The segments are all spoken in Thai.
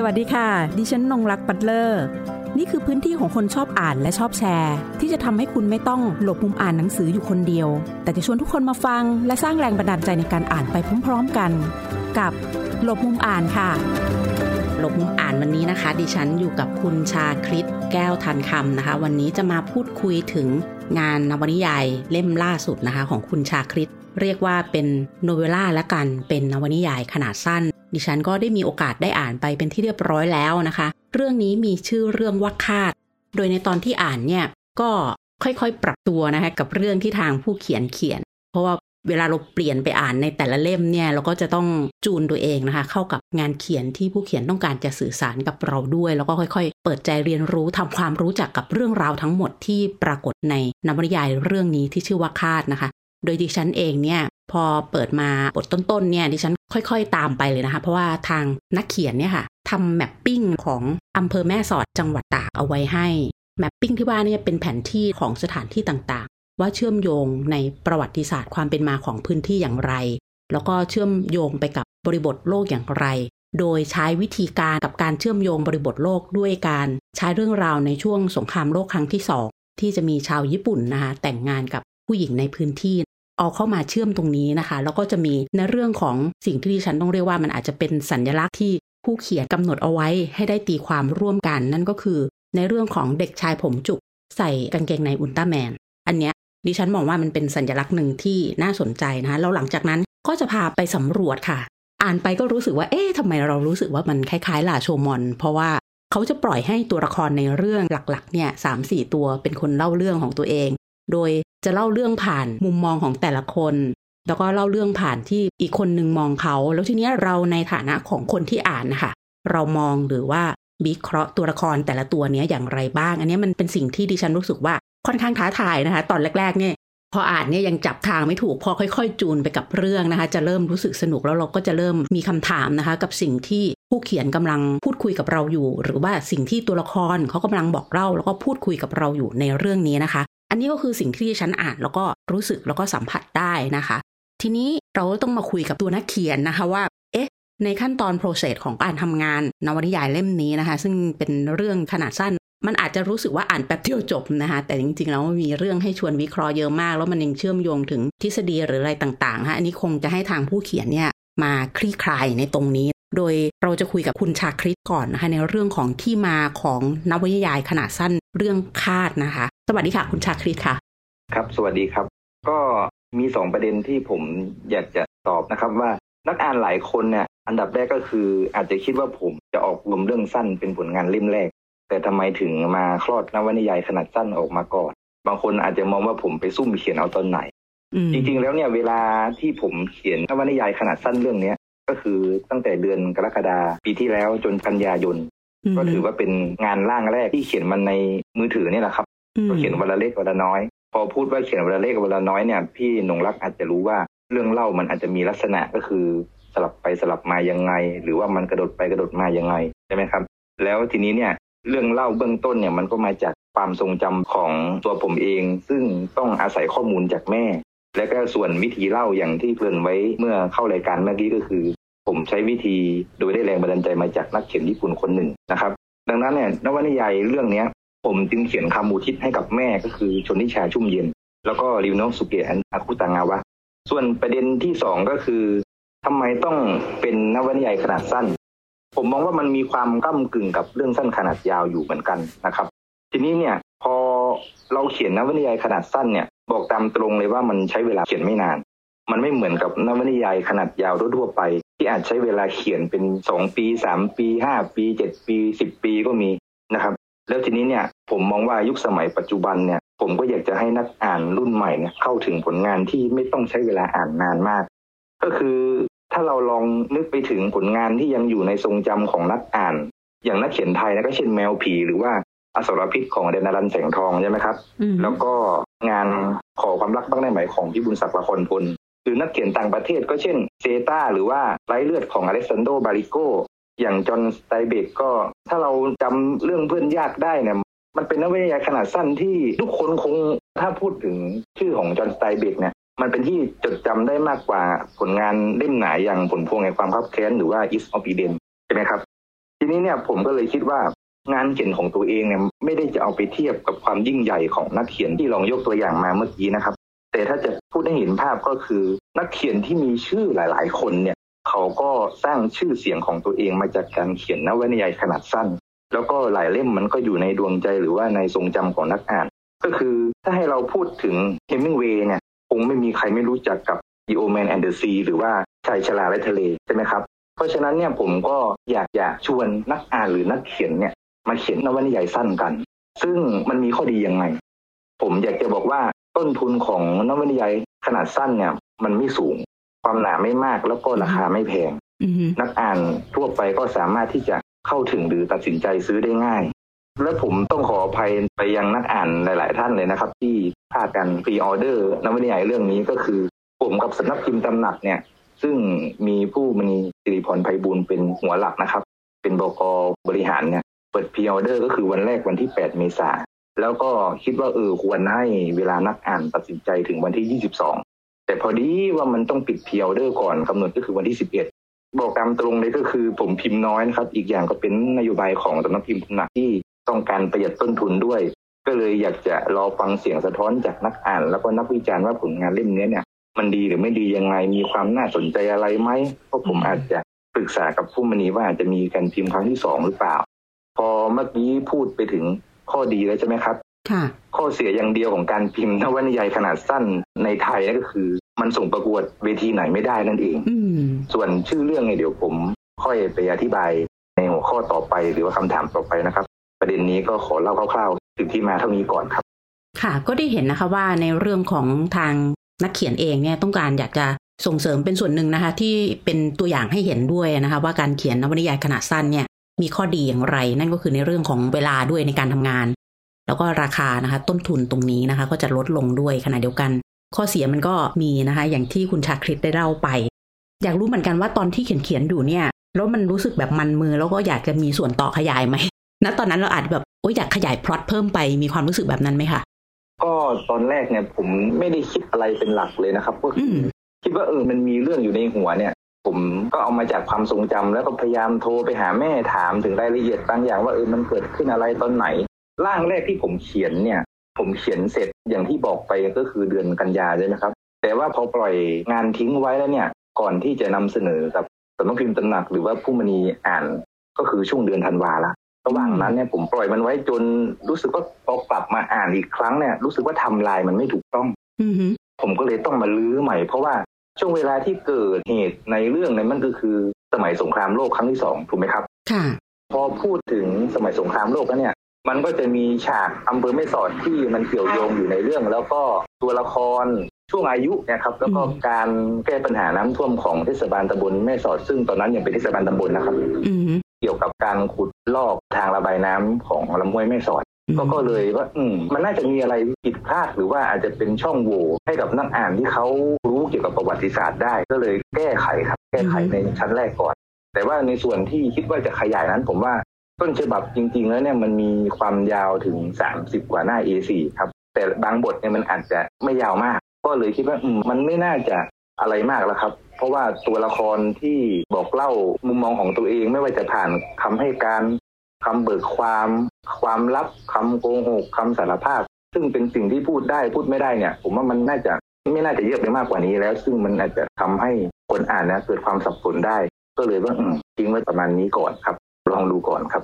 สวัสดีค่ะ ดิฉันนงรักปัตเลอร์ นี่คือพื้นที่ของคนชอบอ่านและชอบแชร์ ที่จะทำให้คุณไม่ต้องหลบมุมอ่านหนังสืออยู่คนเดียว แต่จะชวนทุกคนมาฟัง และสร้างแรงบันดาลใจในการอ่านไปพร้อมๆกัน กับหลบมุมอ่านค่ะ หลบมุมอ่านวันนี้นะคะ ดิฉันอยู่กับคุณชาคริตแก้วทันคำนะคะ วันนี้จะมาพูดคุยถึงงานนวนิยายเล่มล่าสุดนะคะ ของคุณชาคริตเรียกว่าเป็นโนเวล่าและกันเป็นนวนิยายขนาดสั้น ดิฉันก็ได้มีโอกาสได้อ่านไปเป็นที่เรียบร้อยแล้วนะคะ เรื่องนี้มีชื่อเรื่องว่าคาด โดยในตอนที่อ่านเนี่ยก็ค่อยๆ ปรับตัวนะคะกับเรื่องที่ทางผู้เขียนเขียน เพราะว่าเวลาเราเปลี่ยนไปอ่านในแต่ละเล่มเนี่ยเราก็จะต้องจูนตัวเองนะคะ เข้ากับงานเขียนที่ผู้เขียนต้องการจะสื่อสารกับเราด้วย แล้วก็ค่อยๆ เปิดใจเรียนรู้ทำความรู้จักกับเรื่องราวทั้งหมดที่ปรากฏในนวนิยายเรื่องนี้ที่ชื่อว่าคาดนะคะ โดยดิฉันเองเนี่ย พอเปิดมาบทต้นๆเนี่ยดิฉันค่อยๆ ตามไปเลยนะคะ เพราะว่าทางนักเขียนเนี่ยค่ะทำแมปปิ้งของอำเภอแม่สอดจังหวัดตากเอาไว้ให้แมปปิ้งที่ว่านี่เป็นแผนที่ของสถานที่ต่างๆ ว่าเชื่อมโยงในประวัติศาสตร์ความเป็นมาของพื้นที่อย่างไร แล้วก็เชื่อมโยงไปกับบริบทโลกอย่างไร โดยใช้วิธีการกับการเชื่อมโยงบริบทโลกด้วยการใช้เรื่องราวในช่วงสงครามโลกครั้งที่สองที่จะมีชาวญี่ปุ่นนะคะแต่งงานกับผู้หญิงในพื้นที่ เอาเข้ามาเชื่อมตรงนี้นะคะ แล้วก็จะมีในเรื่องของสิ่งที่ดิฉันต้องเรียกว่ามันอาจจะเป็นสัญญลักษณ์ที่ผู้เขียนกำหนดเอาไว้ให้ได้ตีความร่วมกัน นั่นก็คือในเรื่องของเด็กชายผมจุก ใส่กางเกงในอุลตร้าแมน อันเนี้ยดิฉันมองว่ามันเป็นสัญญลักษณ์หนึ่งที่น่าสนใจนะคะแล้วหลังจากนั้นก็จะพาไปสำรวจค่ะ อ่านไปก็รู้สึกว่าเอ๊ะทำไมเรารู้สึกว่ามันคล้ายๆลาโชมอน เพราะว่าเขาจะปล่อยให้ตัวละครในเรื่องหลักๆเนี่ยสามสี่ตัวเป็นคนเล่าเรื่องของตัวเอง โดยจะเล่าเรื่องผ่านมุมมองของแต่ละคน แล้วก็เล่าเรื่องผ่านที่อีกคนนึงมองเขา แล้วทีนี้เราในฐานะของคนที่อ่านนะคะเรามองหรือว่าวิเคราะห์ตัวละครแต่ละตัวเนี้ยอย่างไรบ้าง อันนี้มันเป็นสิ่งที่ดิฉันรู้สึกว่าค่อนข้างท้าทายนะคะ ตอนแรกๆเนี่ยพออ่านเนี่ยยังจับทางไม่ถูกพอค่อยๆ จูนไปกับเรื่องนะคะ จะเริ่มรู้สึกสนุกแล้วเราก็จะเริ่มมีคำถามนะคะ กับสิ่งที่ผู้เขียนกำลังพูดคุยกับเราอยู่ หรือว่าสิ่งที่ตัวละครเขากำลังบอกเล่าแล้วก็พูดคุยกับเราอยู่ในเรื่องนี้นะคะ อันนี้ก็คือสิ่งที่ฉันอ่านแล้วก็รู้สึกแล้วก็สัมผัสได้นะคะ ทีนี้เราต้องมาคุยกับตัวนักเขียนนะคะว่า เอ๊ะ ในขั้นตอนโปรเซสของการทำงานนวนิยายเล่มนี้นะคะ ซึ่งเป็นเรื่องขนาดสั้น มันอาจจะรู้สึกว่าอ่านแป๊บเดียวจบนะคะ แต่จริงๆแล้วมีเรื่องให้ชวนวิเคราะห์เยอะมาก แล้วมันยังเชื่อมโยงถึงทฤษฎีหรืออะไรต่างๆฮะอันนี้คงจะให้ทางผู้เขียนเนี่ยมาคลี่คลายในตรงนี้ โดยเราจะคุยกับคุณชาคริตก่อนนะคะในเรื่องของที่มาของนวนิยายขนาดสั้นเรื่องคาดนะคะ สวัสดีค่ะ คุณชาคริตค่ะ ครับ สวัสดีครับ ก็มีสองประเด็นที่ผมอยากจะตอบนะครับว่านักอ่านหลายคนเนี่ยอันดับแรกก็คืออาจจะคิดว่าผมจะออกรวมเรื่องสั้นเป็นผลงานเล่มแรก แต่ทำไมถึงมาคลอดนวนิยายขนาดสั้นออกมาก่อน บางคนอาจจะมองว่าผมไปซุ่มเขียนเอาตอนไหน จริงๆแล้วเนี่ยเวลาที่ผมเขียนนวนิยายขนาดสั้นเรื่องเนี้ย ก็คือตั้งแต่เดือนกรกฎาปีที่แล้วจนกันยายน ก็ถือว่าเป็นงานร่างแรกที่เขียนมันในมือถือนี่แหละครับก็เขียนวันละเล็กวันละน้อย พอพูดว่าเขียนวันละเล็กวันละน้อยเนี่ยพี่นงรักอาจจะรู้ว่าเรื่องเล่ามันอาจจะมีลักษณะก็คือสลับไปสลับมายังไง หรือว่ามันกระโดดไปกระโดดมายังไงใช่ไหมครับ แล้วทีนี้เนี่ยเรื่องเล่าเบื้องต้นเนี่ยมันก็มาจากความทรงจำของตัวผมเอง ซึ่งต้องอาศัยข้อมูลจากแม่ และก็ส่วนวิธีเล่าอย่างที่เกริ่นไว้เมื่อเข้ารายการเมื่อกี้ก็คือ ผมใช้วิธีโดยได้แรงบันดาลใจมาจากนักเขียนญี่ปุ่นคนหนึ่งนะครับ ดังนั้นเนี่ยนวนิยายเรื่องเนี้ย ผมจึงเขียนคำมูทิศให้กับแม่ก็คือชนนิชาชุ่มเย็น แล้วก็ริวโนสุเกะอาคุตางาวะ ส่วนประเด็นที่สองก็คือทำไมต้องเป็นนวนิยายขนาดสั้น ผมมองว่ามันมีความก้ากึ่งกับเรื่องสั้นขนาดยาวอยู่เหมือนกันนะครับ ทีนี้เนี่ยพอเราเขียนนวนิยายขนาดสั้นเนี่ยบอกตามตรงเลยว่ามันใช้เวลาเขียนไม่นาน มันไม่เหมือนกับนวนิยายขนาดยาวทั่วไป ที่อาจใช้เวลาเขียนเป็นสองปีสามปีห้าปีเจ็ดปีสิบปีก็มีนะครับ แล้วทีนี้เนี่ยผมมองว่ายุคสมัยปัจจุบันเนี่ย ผมก็อยากจะให้นักอ่านรุ่นใหม่เนี่ยเข้าถึงผลงานที่ไม่ต้องใช้เวลาอ่านนานมาก ก็คือถ้าเราลองนึกไปถึงผลงานที่ยังอยู่ในทรงจำของนักอ่าน อย่างนักเขียนไทยนะก็เช่นแมวผีหรือว่าอสรพิษของเดนรันแสงทองใช่ไหมครับ แล้วก็งานขอความรักบ้างได้ไหมของพี่บุญศักดิ์ละครพลห รือนักเขียนต่างประเทศก็เช่นเซตาหรือว่าไร้เลือดของอเล็กซานโดบาริโกอย่างจอห์นสไตเบกก็ ถ้าเราจำเรื่องเพื่อนยากได้เนี่ยมันเป็นนวนิยายขนาดสั้นที่ทุกคนคงถ้าพูดถึงชื่อของจอห์นสไตเบกเนี่ยมันเป็นที่จดจำได้มากกว่าผลงานเล่มไหนอย่างผลพวงแห่งความคับแค้นหรือว่า East of Eden ใช่ไหมครับ ทีนี้เนี่ยผมก็เลยคิดว่างานเขียนของตัวเองเนี่ยไม่ได้จะเอาไปเทียบกับความยิ่งใหญ่ของนักเขียนที่ลองยกตัวอย่างมาเมื่อกี้นะครับ แต่ถ้าจะพูดให้เห็นภาพก็คือ นักเขียนที่มีชื่อหลาย ๆ คนเนี่ยเขาก็สร้างชื่อเสียงของตัวเองมาจากการเขียนนวนิยายขนาดสั้น แล้วก็หลายเล่มมันก็อยู่ในดวงใจหรือว่าในทรงจำของนักอ่าน ก็คือถ้าให้เราพูดถึงเฮมิงเวย์เนี่ยคงไม่มีใครไม่รู้จักกับ The Old Man and the Sea หรือว่าชายชราและทะเลใช่ไหมครับ เพราะฉะนั้นเนี่ยผมก็อยากจะชวนนักอ่านหรือนักเขียนเนี่ยมาเขียนนวนิยายสั้นกัน ซึ่งมันมีข้อดียังไง ผมอยากจะบอกว่าต้นทุนของนวนิยายขนาดสั้นเนี่ย มันไม่สูง ความหนาไม่มากแล้วก็ราคาไม่แพงนักอ่านทั่วไปก็สามารถที่จะเข้าถึงหรือตัดสินใจซื้อได้ง่าย และผมต้องขออภัยไปยังนักอ่านหลาย ๆ ท่านเลยนะครับ ที่พากัน pre-order นวนิยายเรื่องนี้ก็คือ ผมกับสำนักพิมพ์ตำหนักเนี่ย ซึ่งมีผู้มณีสิริพรไพบูลเป็นหัวหลักนะครับ เป็นบกบริหารเนี่ยเปิด pre-order ก็คือวันแรกวันที่ 8 เมษาแล้วก็คิดว่าเออควรให้เวลานักอ่านตัดสินใจถึงวันที่ 22 แต่พอดีว่ามันต้องปิด pre-order ก่อนกำหนดก็คือวันที่สิบเอ็ดบอกตามตรงเลยก็คือผมพิมพ์น้อยนะครับ อีกอย่างก็เป็นนโยบายของสำนักพิมพ์ตำหนักที่ต้องการประหยัดต้นทุนด้วย ก็เลยอยากจะรอฟังเสียงสะท้อนจากนักอ่าน แล้วก็นักวิจารณ์ว่าผลงานเล่มนี้เนี่ย มันดีหรือไม่ดียังไงมีความน่าสนใจอะไรไหมเพราะผมอาจจะปรึกษากับผู้มณีว่าอาจจะมีการพิมพ์ครั้งที่สองหรือเปล่า พอเมื่อกี้พูดไปถึงข้อดีแล้วใช่ไหมครับ ข้อเสียอย่างเดียวของการพิมพ์นวนิยายขนาดสั้นในไทยนั่นก็คือ มันส่งประกวดเวทีไหนไม่ได้นั่นเองอืมส่วนชื่อเรื่องเนี่ยเดี๋ยวผมค่อยไปอธิบายในหัวข้อต่อไปหรือว่าคำถามต่อไปนะครับ ประเด็นนี้ก็ขอเล่าคร่าวๆถึงที่มาเท่านี้ก่อนครับ ค่ะก็ได้เห็นนะคะว่าในเรื่องของทางนักเขียนเองเนี่ยต้องการอยากจะส่งเสริมเป็นส่วนหนึ่งนะคะ ที่เป็นตัวอย่างให้เห็นด้วยนะคะ ว่าการเขียนนวนิยายขนาดสั้นเนี่ยมีข้อดีอย่างไร นั่นก็คือในเรื่องของเวลาด้วยในการทำงาน แล้วก็ราคานะคะต้นทุนตรงนี้นะคะ ก็จะลดลงด้วยขณะเดียวกัน ข้อเสียมันก็มีนะคะ อย่างที่คุณชาคริตได้เล่าไป อยากรู้เหมือนกันว่าตอนที่เขียนเขียนๆอยู่เนี่ยแล้วมันรู้สึกแบบมันมือแล้วก็อยากจะมีส่วนต่อขยายไหมณตอนนั้นเราอาจแบบโอ้ยอยากขยายพล็อตเพิ่มไปมีความรู้สึกแบบนั้นไหมคะก็ตอนแรกเนี่ยผมไม่ได้คิดอะไรเป็นหลักเลยนะครับก็คือมคิดว่าเออมันมีเรื่องอยู่ในหัวเนี่ย ผมก็เอามาจากความทรงจำแล้วก็พยายามโทรไปหาแม่ถามถึงรายละเอียดบางอย่างว่าเออมันเกิดขึ้นอะไรตอนไหน ร่างแรกที่ผมเขียนเนี่ย ผมเขียนเสร็จอย่างที่บอกไปก็คือเดือนกันยาใช่ไหมครับ แต่ว่าพอปล่อยงานทิ้งไว้แล้วเนี่ย ก่อนที่จะนำเสนอกับสำนักพิมพ์ตำหนักหรือว่าผู้มณีอ่านก็คือช่วงเดือนธันวาละระหว่างนั้นเนี่ยผมปล่อยมันไว้จนรู้สึกว่าพอกลับมาอ่านอีกครั้งเนี่ยรู้สึกว่าทำลายมันไม่ถูกต้องอือฮึผมก็เลยต้องมาลื้อใหม่ เพราะว่าช่วงเวลาที่เกิดเหตุในเรื่องนั้นมันก็คือสมัยสงครามโลกครั้งที่สองถูกไหมครับ ค่ะ พอพูดถึงสมัยสงครามโลกแล้วเนี่ย มันก็จะมีฉากอำเภอแม่สอดที่มันเกี่ยวโยงอยู่ในเรื่อง แล้วก็ตัวละครช่วงอายุเนะครับ แล้วก็อืมการแก้ปัญหาน้ำท่วมของเทศบาลตำบลแม่สอดซึ่งตอนนั้นยังเป็นเทศบาลตำบลนะครับอือฮึเกี่ยวกับการขุดลอกทางระบายน้ำของลำห้วยแม่สอดก็ก็เลยว่า อืมมันน่าจะมีอะไรผิดพลาดหรือว่าอาจจะเป็นช่องโหว่ให้กับนักอ่านที่เขารู้เกี่ยวกับประวัติศาสตร์ได้ ก็เลยแก้ไขครับ แก้ไขในชั้นแรกก่อน แต่ว่าในส่วนที่คิดว่าจะขยายนั้น ผมว่า ต้นฉบับจริง ๆ แล้วเนี่ยมันมีความยาวถึง 30 กว่าหน้า A4 ครับ แต่บางบทเนี่ยมันอาจจะไม่ยาวมาก ก็เลยคิดว่าอืมมันไม่น่าจะอะไรมากแล้วครับ เพราะว่าตัวละครที่บอกเล่ามุมมองของตัวเองไม่ว่าจะผ่านคำให้การคำเบิกความ ความลับคำโกหกคำสารภาพ ซึ่งเป็นสิ่งที่พูดได้พูดไม่ได้เนี่ย ผมว่ามันน่าจะไม่น่าจะเยอะไปมากกว่านี้แล้ว ซึ่งมันอาจจะทำให้คนอ่านนะเกิดความสับสนได้ ก็เลยว่าอืมทิ้งไว้ประมาณนี้ก่อนครับ ลองดูก่อนครับ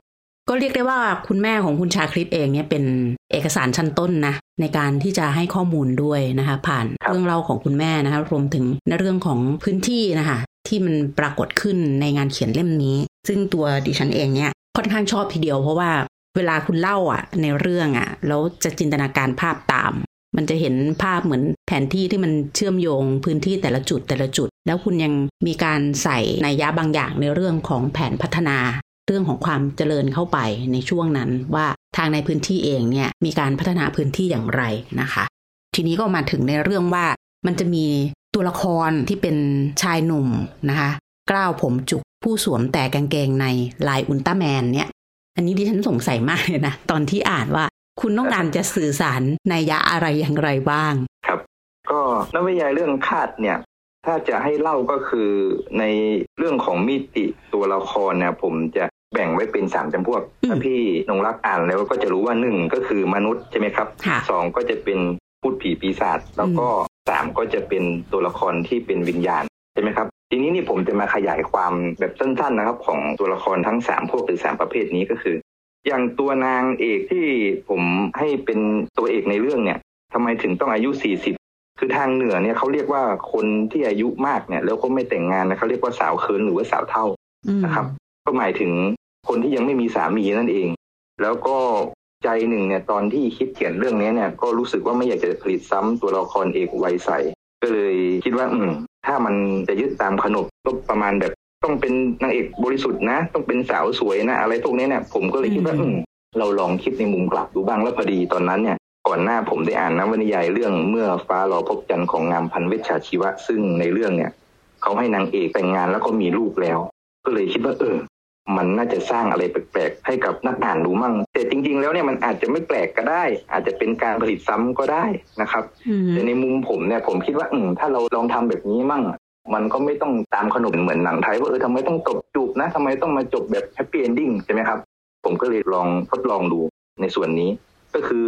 ก็เรียกได้ว่าคุณแม่ของคุณชาคริตเองเนี่ยเป็นเอกสารชั้นต้นนะในการที่จะให้ข้อมูลด้วยนะคะ ผ่านครับเรื่องเล่าของคุณแม่นะคะรวมถึงในเรื่องของพื้นที่นะคะที่มันปรากฏขึ้นในงานเขียนเล่มนี้ ซึ่งตัวดิฉันเองเนี่ยค่อนข้างชอบทีเดียวเพราะว่าเวลาคุณเล่าอะ ในเรื่องอะแล้วจะจินตนาการภาพตาม มันจะเห็นภาพเหมือนแผนที่ที่มันเชื่อมโยงพื้นที่แต่ละจุดแต่ละจุด แล้วคุณยังมีการใส่นัยยะบางอย่างในเรื่องของแผนพัฒนา เรื่องของความเจริญเข้าไปในช่วงนั้นว่าทางในพื้นที่เองเนี่ยมีการพัฒนาพื้นที่อย่างไรนะคะ ทีนี้ก็มาถึงในเรื่องว่ามันจะมีตัวละครที่เป็นชายหนุ่มนะคะกล้าวผมจุกผู้สวมแต่กางเกงในลายอุลตร้าแมนเนี่ย อันนี้ดิฉันสงสัยมากเลยนะ ตอนที่อ่านว่าคุณต้องการจะสื่อสารในยะอะไรอย่างไรบ้าง ครับ ก็นวนิยายเรื่องคาดเนี่ย ถ้าจะให้เล่าก็คือในเรื่องของมิติตัวละครเนี่ยผมจะ แบ่งไว้เป็นสามจำพวกอืมถ้าพี่นงรักอ่านแล้วก็จะรู้ว่าหนึ่งก็คือมนุษย์ใช่ไหมครับค่ะสองก็จะเป็นพูดผีปีศาจแล้วก็สามก็จะเป็นตัวละครที่เป็นวิญญาณใช่ไหมครับ ทีนี้นี่ผมจะมาขยายความแบบสั้นๆนะครับ ของตัวละครทั้งสามพวกหรือสามประเภทนี้ก็คือ อย่างตัวนางเอกที่ผมให้เป็นตัวเอกในเรื่องเนี่ยทำไมถึงต้องอายุ40คือทางเหนือเนี่ยเขาเรียกว่าคนที่อายุมากเนี่ย แล้วก็ไม่แต่งงานนะเขาเรียกว่าสาวเคินหรือว่าสาวเท่าอืมนะครับ ก็หมายถึง คนที่ยังไม่มีสามีนั่นเอง แล้วก็ใจหนึ่งเนี่ยตอนที่คิดเขียนเรื่องนี้เนี่ยก็รู้สึกว่าไม่อยากจะผลิตซ้ำตัวละครเอกวัยใสก็เลยคิดว่าอืมถ้ามันจะยึดตามขนบก็ประมาณแบบต้องเป็นนางเอกบริสุทธิ์นะ ต้องเป็นสาวสวยนะ อะไรพวกนี้เนี่ยผมก็เลยคิดว่าอือืมมเราลองคิดในมุมกลับดูบ้างแล้วพอดีตอนนั้นเนี่ยก่อนหน้าผมได้อ่านนวนิยายเรื่องเมื่อฟ้ารอพบจันทร์ของงามพันธุ์เวชชาชีวะ ซึ่งในเรื่องเนี่ยเขาให้นางเอกแต่งงานแล้วก็มีลูกแล้ว ก็เลยคิดว่าเออ มันน่าจะสร้างอะไรแปลกๆ ให้กับนักอ่านดูมั่ง แต่จริง ๆ แล้วเนี่ยมันอาจจะไม่แปลกก็ได้ อาจจะเป็นการผลิตซ้ำก็ได้นะครับอืมแต่ในมุมผมเนี่ยผมคิดว่าอืมถ้าเราลองทำแบบนี้มั่งอะมันก็ไม่ต้องตามขนบเหมือนหนังไทยว่าเออทำไมต้องจบจูบนะทำไมต้องมาจบแบบ happy ending ใช่ไหมครับ ผมก็เลยลองทดลองดูในส่วนนี้ ก็คือ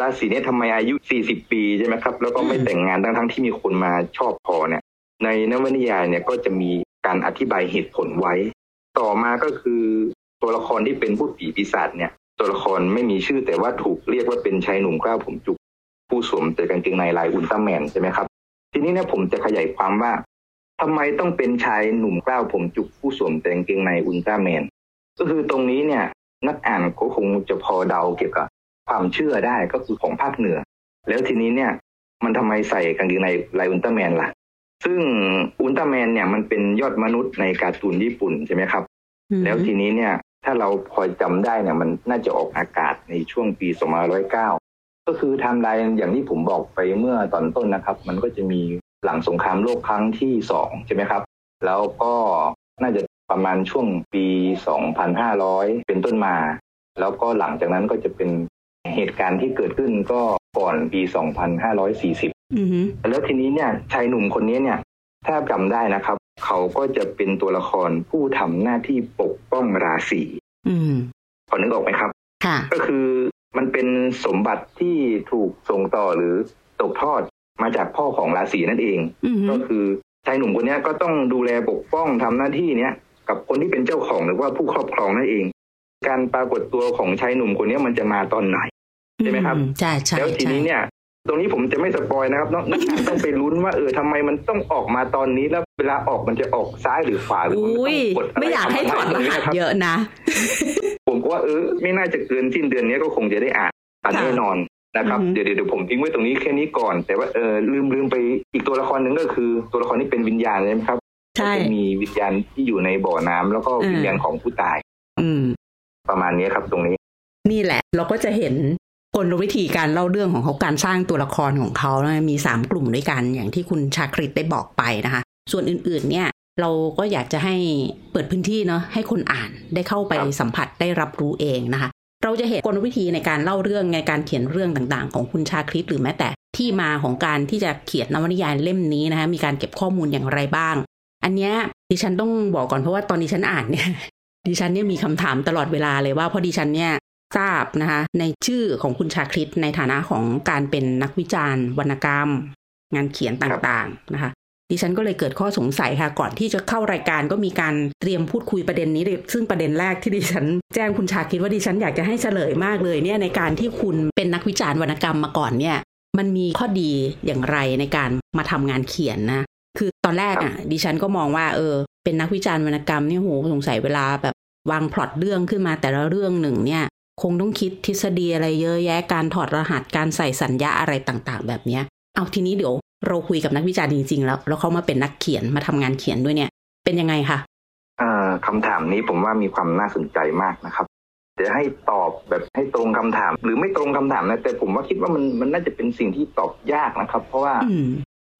ราศีเนี้ทำไมอายุ 40 ปีใช่ไหมครับ แล้วก็ไม่อืมแต่งงานทั้งๆที่มีคนมาชอบพอเนี่ย ในนวนิยายเนี่ยก็จะมีการอธิบายเหตุผลไว้ ต่อมาก็คือตัวละครที่เป็นผู้ผีปีศาจเนี่ย ตัวละครไม่มีชื่อแต่ว่าถูกเรียกว่าเป็นชายหนุ่มกล้าวผมจุก ผู้สวมแต่กางเกงในลายอุลตร้าแมนใช่ไหมครับ ทีนี้เนี่ยผมจะขยายความว่าทำไมต้องเป็นชายหนุ่มกล้าวผมจุก ผู้สวมแต่กางเกงในอุลตร้าแมนก็คือตรงนี้เนี่ย นักอ่านก็คงจะพอเดาเกี่ยวกับความเชื่อได้ก็คือของภาคเหนือ แล้วทีนี้เนี่ย มันทำไมใส่กางเกงในลายอุลตร้าแมนล่ะ ซึ่งอุลตร้าแมนเนี่ยมันเป็นยอดมนุษย์ในการ์ตูนญี่ปุ่นใช่ไหมครับ แล้วทีนี้เนี่ยถ้าเราพอจำได้เนี่ยมันน่าจะออกอากาศในช่วงปี2509 ก็คือไทม์ไลน์อย่างที่ผมบอกไปเมื่อตอนต้นนะครับ มันก็จะมีหลังสงครามโลกครั้งที่สองใช่ไหมครับ แล้วก็น่าจะประมาณช่วงปี 2500 เป็นต้นมา แล้วก็หลังจากนั้นก็จะเป็นเหตุการณ์ที่เกิดขึ้นก็ก่อนปี 2540อืม แล้วทีนี้เนี่ยชายหนุ่มคนนี้เนี่ย ถ้าจำได้นะครับ เขาก็จะเป็นตัวละครผู้ทำหน้าที่ปกป้องราศีอืมพอนึกออกไหมครับค่ะก็คือมันเป็นสมบัติที่ถูกส่งต่อหรือตกทอดมาจากพ่อของราศีนั่นเองอืมก็คือชายหนุ่มคนเนี้ยก็ต้องดูแลปกป้องทำหน้าที่เนี้ยกับคนที่เป็นเจ้าของหรือว่าผู้ครอบครองนั่นเอง การปรากฏตัวของชายหนุ่มคนเนี้ยมันจะมาตอนไหนใช่ไหมครับอืใช่ใช่แล้วทีใช่นี้เนี่ย ตรงนี้ผมจะไม่สปอยนะครับน้องนักอ่านต้องไปลุ้นว่าเออทำไมมันต้องออกมาตอนนี้แล้วเวลาออกมันจะออกซ้ายหรือขวาหรือมันอุ้ยต้องกดอะไรไม่อยากให้ถอดรหัสเยอะนะ ผมก็ว่าเออ ไม่น่าจะเกินสิ้นเดือนนี้ก็คงจะได้อ่านอ่านค่ะแน่นอนนะครับอือฮึเดี๋ยวเดี๋ยวเดี๋ยวผมทิ้งไว้ตรงนี้แค่นี้ก่อน แต่ว่าเออลืมลืมไปอีกตัวละครหนึ่งก็คือ ตัวละครที่เป็นวิญญาณใช่ไหมครับใช่ก็จะมีวิญญาณที่อยู่ในบ่อน้ำแล้วก็อืมวิญญาณของผู้ตาย อืม ประมาณนี้ครับตรงนี้ นี่แหละ เราก็จะเห็น กลวิธีการเล่าเรื่องของเขาการสร้างตัวละครของเขานะมีสามกลุ่มด้วยกันอย่างที่คุณชาคริตได้บอกไปนะคะ ส่วนอื่นๆเนี่ยเราก็อยากจะให้เปิดพื้นที่เนาะให้คนอ่านได้เข้าไปสัมผัสได้รับรู้เองนะคะ เราจะเห็นกลวิธีในการเล่าเรื่องในการเขียนเรื่องต่างๆ ของคุณชาคริตหรือแม้แต่ที่มาของการที่จะเขียนนวนิยายเล่มนี้นะคะมีการเก็บข้อมูลอย่างไรบ้าง อันเนี้ยดิฉันต้องบอกก่อนเพราะว่าตอนดิฉันอ่านเนี่ยดิฉันเนี่ยมีคำถามตลอดเวลาเลยว่าเพราะดิฉันเนี่ย ทราบนะคะในชื่อของคุณชาคริตในฐานะของการเป็นนักวิจารณ์ วรรณกรรม งานเขียนต่างๆนะคะดิฉันก็เลยเกิดข้อสงสัยค่ะ ก่อนที่จะเข้ารายการก็มีการเตรียมพูดคุยประเด็นนี้ ซึ่งประเด็นแรกที่ดิฉันแจ้งคุณชาคิดว่าดิฉันอยากจะให้เฉลยมากเลยเนี่ยในการที่คุณเป็นนักวิจารณ์วรรณกรรมมาก่อนเนี่ย มันมีข้อดีอย่างไรในการมาทำงานเขียนนะ คือตอนแรกอะ ดิฉันก็มองว่าเออ เป็นนักวิจารณ์วรรณกรรมเนี่ยโหสงสัยเวลาแบบวางพล็อตเรื่องขึ้นมาแต่ละเรื่องหนึ่งเนี่ย คงต้องคิดทฤษฎีอะไรเยอะแยะการถอดรหัสการใส่สัญญาอะไรต่างๆ แบบเนี้ย เอาทีนี้เดี๋ยวเราคุยกับนักวิจารณ์จริง ๆ แล้ว แล้วเขามาเป็นนักเขียนมาทำงานเขียนด้วยเนี่ย เป็นยังไงคะอ่าคำถามนี้ผมว่ามีความน่าสนใจมากนะครับจะให้ตอบแบบให้ตรงคำถาม หรือไม่ตรงคำถามนะแต่ผมว่าคิดว่ามันมันน่าจะเป็นสิ่งที่ตอบยากนะครับ เพราะว่าอืม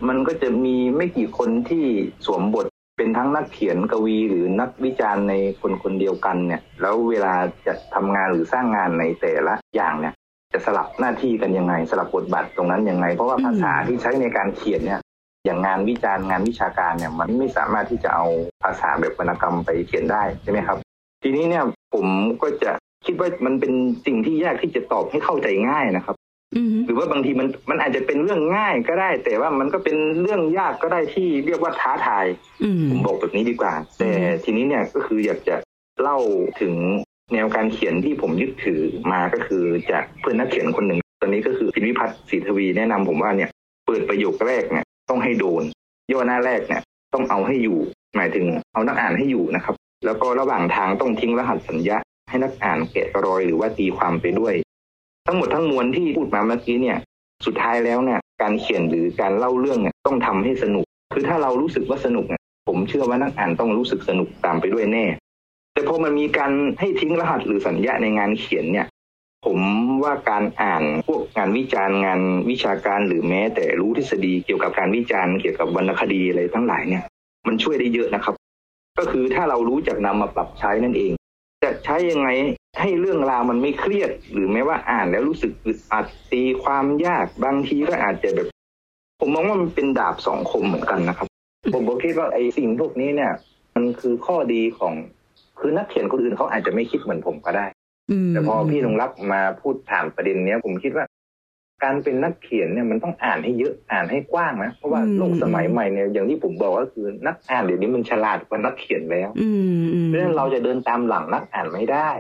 มันก็จะมีไม่กี่คนที่สวมบท เป็นทั้งนักเขียนกวีหรือนักวิจารณ์ในคนคนเดียวกันเนี่ย แล้วเวลาจะทำงานหรือสร้างงานในแต่ละอย่างเนี่ย จะสลับหน้าที่กันยังไง สลับบทบาทตรงนั้นยังไง เพราะว่าภาษาที่ใช้ในการเขียนเนี่ย อย่างงานวิจารณ์งานวิชาการเนี่ย มันไม่สามารถที่จะเอาภาษาแบบวรรณกรรมไปเขียนได้ใช่ไหมครับ ทีนี้เนี่ยผมก็จะคิดว่ามันเป็นสิ่งที่ยากที่จะตอบให้เข้าใจง่ายนะครับ หรือว่าบางทีมันมันอาจจะเป็นเรื่องง่ายก็ได้ แต่ว่ามันก็เป็นเรื่องยากก็ได้ที่เรียกว่าท้าทายอืมผมบอกแบบนี้ดีกว่า แต่อืมทีนี้เนี่ยก็คืออยากจะเล่าถึงแนวการเขียนที่ผมยึดถือมาก็คือจากเพื่อนนักเขียนคนหนึ่ง ตอนนี้ก็คือพินวิพัฒน์ศรีทวีแนะนำผมว่าเนี่ย เปิดประโยคแรกเนี่ย ต้องให้โดน ย่อหน้าแรกเนี่ย ต้องเอาให้อยู่ หมายถึงเอานักอ่านให้อยู่นะครับ แล้วก็ระหว่างทางต้องทิ้งรหัสสัญญาให้นักอ่านแกะรอยหรือว่าตีความไปด้วย ทั้งหมดทั้งมวลที่พูดมาเมื่อกี้เนี่ย สุดท้ายแล้วเนี่ยการเขียนหรือการเล่าเรื่องเนี่ยต้องทำให้สนุก คือถ้าเรารู้สึกว่าสนุกเนี่ยผมเชื่อว่านักอ่านต้องรู้สึกสนุกตามไปด้วยแน่ แต่พอมันมีการให้ทิ้งรหัสหรือสัญญาในงานเขียนเนี่ย ผมว่าการอ่านพวกงานวิจารณ์งานวิชาการหรือแม้ แต่รู้ทฤษฎีเกี่ยวกับการวิจารณ์เกี่ยวกับวรรณคดีอะไรทั้งหลายเนี่ย มันช่วยได้เยอะนะครับ ก็คือถ้าเรารู้จักนำมาปรับใช้นั่นเอง จะใช้ยังไง ให้เรื่องราวมันไม่เครียด หรือแม้ว่าอ่านแล้วรู้สึกอึดอัดตีความยากบางทีก็อาจจะแบบ ผมมองว่ามันเป็นดาบสองคมเหมือนกันนะครับ ผมบอกคิดว่าไอ้สิ่งพวกนี้เนี่ย มันคือข้อดีของคือนักเขียนคนอื่นเขาอาจจะไม่คิดเหมือนผมก็ได้อืมแต่พอพี่นงรักมาพูดถามประเด็นเนี้ย ผมคิดว่า การเป็นนักเขียนเนี่ยมันต้องอ่านให้เยอะอ่านให้กว้างนะเพราะว่าโลกสมัยใหม่เนี่ยอย่างที่ผมบอกก็คือนักอ่านเดี๋ยวนี้มันฉลาดกว่านักเขียนแล้วอืมอืมเพราะฉะนั้นเราจะเดินตามหลังนักอ่านไม่ได้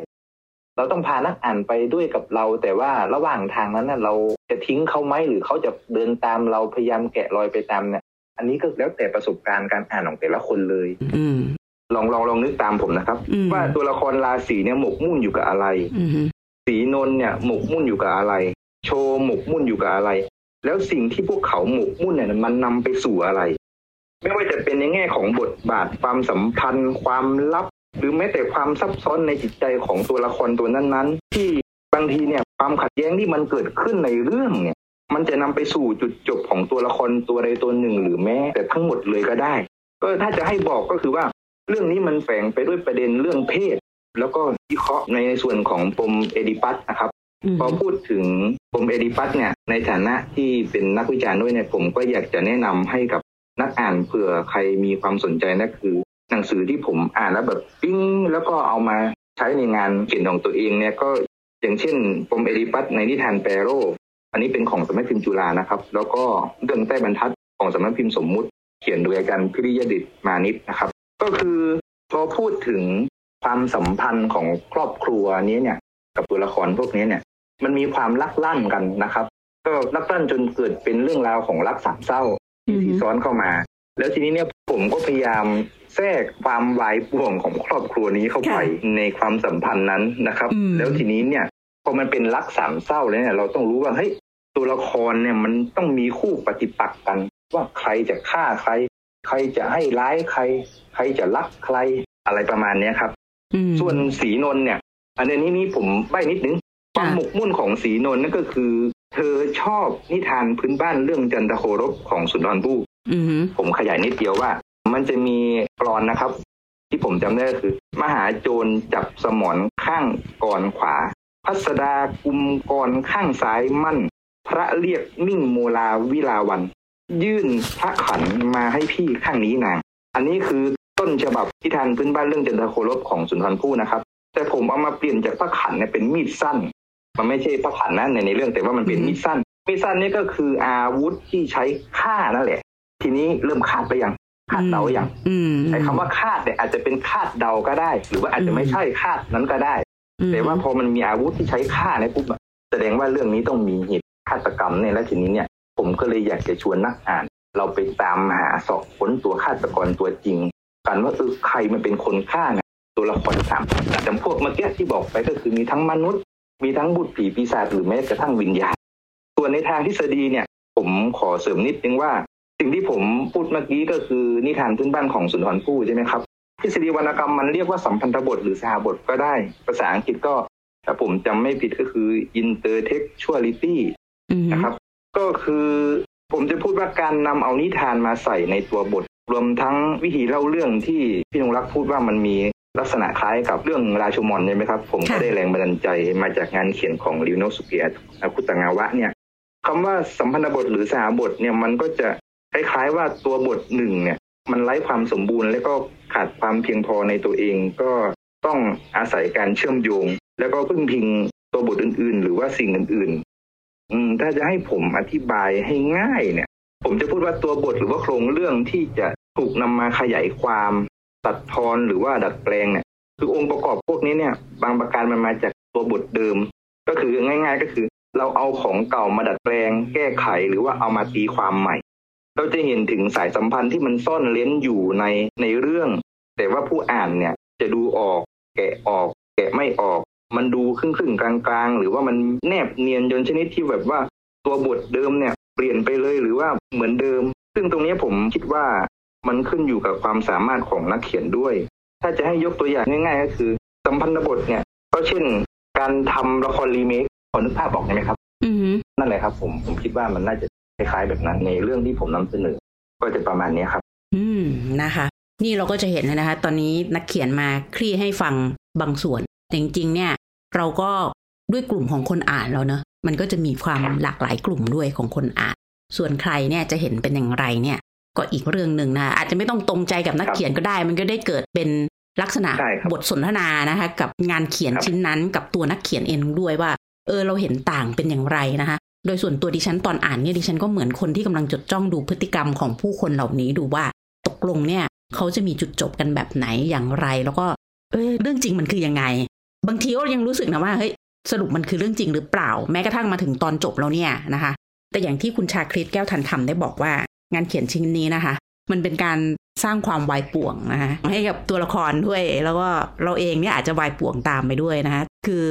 เราต้องพานักอ่านไปด้วยกับเรา แต่ว่าระหว่างทางนั้นน่ะเราจะทิ้งเขาไหมหรือเขาจะเดินตามเราพยายามแกะรอยไปตามเนี่ยอันนี้ก็แล้วแต่ประสบการณ์การอ่านของแต่ละคนเลย อืมลองลองลองนึกตามผมนะครับอืมว่าตัวละครราศีเนี่ยหมกมุ่นอยู่กับอะไรอืมสีนนท์เนี่ยหมกมุ่นอยู่กับอะไร โชว์หมกมุ่นอยู่กับอะไร แล้วสิ่งที่พวกเขาหมกมุ่นเนี่ยมันนำไปสู่อะไร ไม่ว่าจะเป็นในแง่ของบทบาทความสัมพันธ์ ความลับ หรือแม้แต่ความซับซ้อนในจิตใจของตัวละครตัวนั้นๆ ที่บางทีเนี่ยความขัดแย้งที่มันเกิดขึ้นในเรื่องเนี่ย มันจะนำไปสู่จุดจบของตัวละครตัวใดตัวหนึ่ง หรือแม้แต่ทั้งหมดเลยก็ได้ ก็ถ้าจะให้บอกก็คือว่า เรื่องนี้มันแฝงไปด้วยประเด็นเรื่องเพศ แล้วก็วิเคราะห์ในส่วนของปมเอดิปัสนะครับมพอพูดถึงปมเอดิปัสเนี่ยในฐานะที่เป็นนักวิจารณ์ด้วยเนี่ยผมก็อยากจะแนะนำให้กับนักอ่านเผื่อใครมีความสนใจนะคือ หนังสือที่ผมอ่านแล้วแบบปิ้งแล้วก็เอามาใช้ในงานเขียนของตัวเองเนี่ยก็อย่างเช่นปมเอดิปัสในนิทานแปโรอันนี้เป็นของสำนักพิมพ์จุฬานะครับ แล้วก็เรื่องใต้บรรทัดของสำนักพิมพ์สมมุติ เขียนโดยอาจารย์พิริยดิตมานิดนะครับ ก็คือพอพูดถึงความสัมพันธ์ของครอบครัวนี้เนี่ย กับตัวละครพวกนี้เนี่ย มันมีความลักลั่นกันนะครับ ก็ลักลั่นจนเกิดเป็นเรื่องราวของรักสามเศร้าอืมที่ซ้อนเข้ามา แล้วทีนี้เนี่ยผมก็พยายาม แทรกความวายป่วงของครอบครัวนี้เข้าไปในความสัมพันธ์นั้นนะครับอืมแล้วทีนี้เนี่ยพอมันเป็นรักสามเศร้าแล้วเนี่ยเราต้องรู้ว่าเฮ้ยตัวละครเนี่ยมันต้องมีคู่ปฏิปักษ์กัน ว่าใครจะฆ่าใคร ใครจะให้ร้ายใคร ใครจะรักใครอะไรประมาณเนี้ยครับอืมส่วนสีนนท์เนี่ย อันนี้นี่ผมใบ้นิดนึงความหมกมุ่นของสีนนท์นั่นก็คือ เธอชอบนิทานพื้นบ้านเรื่องจันทโครบของสุนทรภู่อืมผมขยายนิดเดียวว่า มันจะมีกรอนนะครับ ที่ผมจำได้คือ มหาโจรจับสมอนข้างกรขวา พัสดากุมกรข้างซ้ายมั่น พระเรียกมิ่งโมลาวิลาวัน ยื่นพระขันมาให้พี่ข้างนี้นางอันนี้คือต้นฉบับที่ทานพื้นบ้านเรื่องจันทโครบของสุนทรภู่นะครับ แต่ผมเอามาเปลี่ยนจากพระขันเนี่ยเป็นมีดสั้น มันไม่ใช่พระขันนะในในเรื่องแต่ว่ามันเป็นมีดสั้นมีดสั้นนี่ก็คืออาวุธที่ใช้ฆ่านั่นแหละ ทีนี้เริ่มคาดไปยัง คาดเดายังอืมใช้คำว่าคาดเนี่ยอาจจะเป็นคาดเดาก็ได้ หรือว่าอาจจะไม่ใช่คาดนั้นก็ได้อืมแต่ว่าพอมันมีอาวุธที่ใช้ฆ่าเนี่ยปุ๊บอะแสดงว่าเรื่องนี้ต้องมีเหตุฆาตกรรมเนี่ยและทีนี้เนี่ย ผมก็เลยอยากจะชวนนักอ่าน เราไปตามหาสอบค้นตัวฆาตกรตัวจริง กันว่าเออใครมันเป็นคนฆ่าเนี่ยตัวละครสามจำพวกเมื่อกี้ที่บอกไปก็คือมีทั้งมนุษย์ มีทั้งบุตรผีปีศาจหรือแม้กระทั่งวิญญาณส่วนในทางทฤษฎีเนี่ย ผมขอเสริมนิดนึงว่า สิ่งที่ผมพูดเมื่อกี้ก็คือนิทานพื้นบ้านของสุนทรภู่ใช่ไหมครับทฤษฎีวรรณกรรมมันเรียกว่าสัมพันธบทหรือสหบทก็ได้ ภาษาอังกฤษก็ถ้าผมจำไม่ผิดก็คือ intertextuality นะครับ ก็คือผมจะพูดว่าการนำเอานิทานมาใส่ในตัวบท รวมทั้งวิธีเล่าเรื่องที่พี่นงรักพูดว่ามันมีลักษณะคล้ายกับเรื่องราชมอนใช่ไหมครับ ผมก็ได้แรงบันดาลใจมาจากงานเขียนของลิโนสุเกียอาคุตงาวะเนี่ยคำว่าสัมพันธบทหรือสหบทเนี่ยมันก็จะ คล้ายๆว่าตัวบทหนึ่งเนี่ย มันไร้ความสมบูรณ์ และก็ขาดความเพียงพอในตัวเอง ก็ต้องอาศัยการเชื่อมโยง แล้วก็พึ่งพิงตัวบทอื่น ๆ หรือว่าสิ่งอื่นๆ อืมถ้าจะให้ผมอธิบายให้ง่ายเนี่ย ผมจะพูดว่าตัวบทหรือว่าโครงเรื่องที่จะถูกนำมาขยายความตัดทอนหรือว่าดัดแปลงเนี่ยคือองค์ประกอบพวกนี้เนี่ย บางประการมันมาจากตัวบทเดิม ก็คือง่าย ๆ ก็คือ เราเอาของเก่ามาดัดแปลง แก้ไขหรือว่าเอามาตีความใหม่ เราจะเห็นถึงสายสัมพันธ์ที่มันซ่อนเล้นอยู่ในในเรื่อง แต่ว่าผู้อ่านเนี่ยจะดูออก แกะออก แกะไม่ออก มันดูครึ่งครึ่งๆกลางๆหรือว่ามันแนบเนียนจนชนิดที่แบบว่าตัวบทเดิมเนี่ย เปลี่ยนไปเลยหรือว่าเหมือนเดิม ซึ่งตรงนี้ผมคิดว่ามันขึ้นอยู่กับความสามารถของนักเขียนด้วย ถ้าจะให้ยกตัวอย่างง่าย ๆ ก็คือ สัมพันธบทเนี่ยก็เช่น การทำละครรีเมคพอนึกภาพออกใช่ไหมครับอือฮึนั่นแหละครับ ผมผมคิดว่ามันน่าจะ คล้ายๆ แบบนั้นในเรื่องที่ผมนำเสนอ ก็จะประมาณนี้ครับ อืมนะคะ นี่เราก็จะเห็นเลยนะคะ ตอนนี้นักเขียนมาคลี่ให้ฟังบางส่วน แต่จริงๆเนี่ย เราก็ด้วยกลุ่มของคนอ่านเราเนอะมันก็จะมีความหลากหลายกลุ่มด้วยของคนอ่าน ส่วนใครเนี่ยจะเห็นเป็นอย่างไรเนี่ย ก็อีกเรื่องหนึ่งนะอาจจะไม่ต้องตรงใจกับนักครับเขียนก็ได้ มันก็ได้เกิดเป็นลักษณะใช่ครับบทสนทนานะคะ กับงานเขียนครับชิ้นนั้นกับตัวนักเขียนเองด้วยว่า เออเราเห็นต่างเป็นอย่างไรนะคะ โดยส่วนตัวดิฉันตอนอ่านเนี่ยดิฉันก็เหมือนคนที่กำลังจดจ้องดูพฤติกรรมของผู้คนเหล่านี้ดูว่าตกลงเนี่ยเขาจะมีจุดจบกันแบบไหนอย่างไร แล้วก็เออเรื่องจริงมันคือยังไง บางทีก็ยังรู้สึกนะว่าเฮ้ยสรุปมันคือเรื่องจริงหรือเปล่า แม้กระทั่งมาถึงตอนจบแล้วเนี่ยนะคะ แต่อย่างที่คุณชาคริตแก้วทันคำได้บอกว่า งานเขียนชิ้นนี้นะคะ มันเป็นการสร้างความวายป่วงนะคะให้กับตัวละครด้วย แล้วก็เราเองเนี่ยอาจจะวายป่วงตามไปด้วยนะคะคือ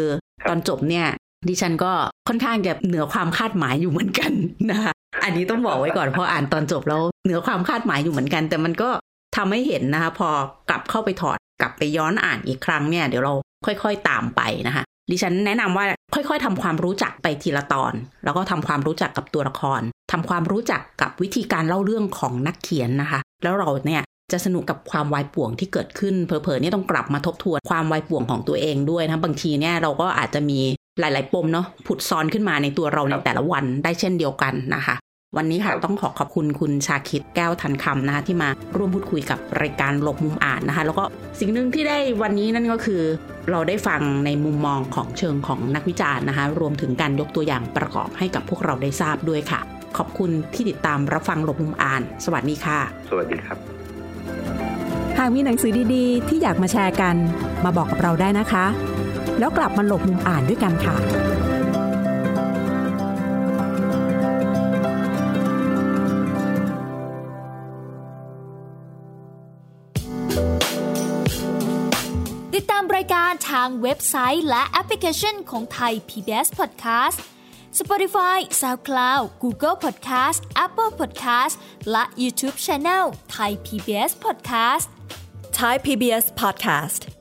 ตอนจบเนี่ย ดิฉันก็ค่อนข้างจะเหนือความคาดหมายอยู่เหมือนกันนะคะอันนี้ต้องบอกไว้ก่อนพออ่านตอนจบแล้วเหนือความคาดหมายอยู่เหมือนกัน แต่มันก็ทำให้เห็นนะคะพอกลับเข้าไปถอดกลับไปย้อนอ่านอีกครั้งเนี่ยเดี๋ยวเราค่อยๆตามไปนะคะดิฉันแนะนำว่าค่อยๆทำความรู้จักไปทีละตอน แล้วก็ทำความรู้จักกับตัวละครทำความรู้จักกับวิธีการเล่าเรื่องของนักเขียนนะคะ แล้วเราเนี่ยจะสนุกกับความวายป่วงที่เกิดขึ้นเผลอๆเนี่ยต้องกลับมาทบทวนความวายป่วงของตัวเองด้วยนะบางทีเนี่ยเราก็อาจจะมี หลาย ๆ ปมเนาะผุดซ้อนขึ้นมาในตัวเราในแต่ละวันได้เช่นเดียวกันนะคะ วันนี้ค่ะต้องขอขอบคุณคุณชาคิดแก้วทันคำนะคะที่มาร่วมพูดคุยกับรายการหลบมุมอ่านนะคะ แล้วก็สิ่งหนึ่งที่ได้วันนี้นั่นก็คือ เราได้ฟังในมุมมองของเชิงของนักวิจารณ์นะคะ รวมถึงการยกตัวอย่างประกอบให้กับพวกเราได้ทราบด้วยค่ะ ขอบคุณที่ติดตามรับฟังหลบมุมอ่าน สวัสดีค่ะ สวัสดีครับหากมีหนังสือดีๆ ที่อยากมาแชร์กัน มาบอกกับเราได้นะคะ แล้วกลับมาหลบมุมอ่านด้วยกันค่ะติดตามรายการทางเว็บไซต์และแอปพลิเคชันของไทย PBS Podcast Spotify SoundCloud Google Podcast Apple Podcast และ YouTube Channel Thai PBS Podcast Thai PBS podcast.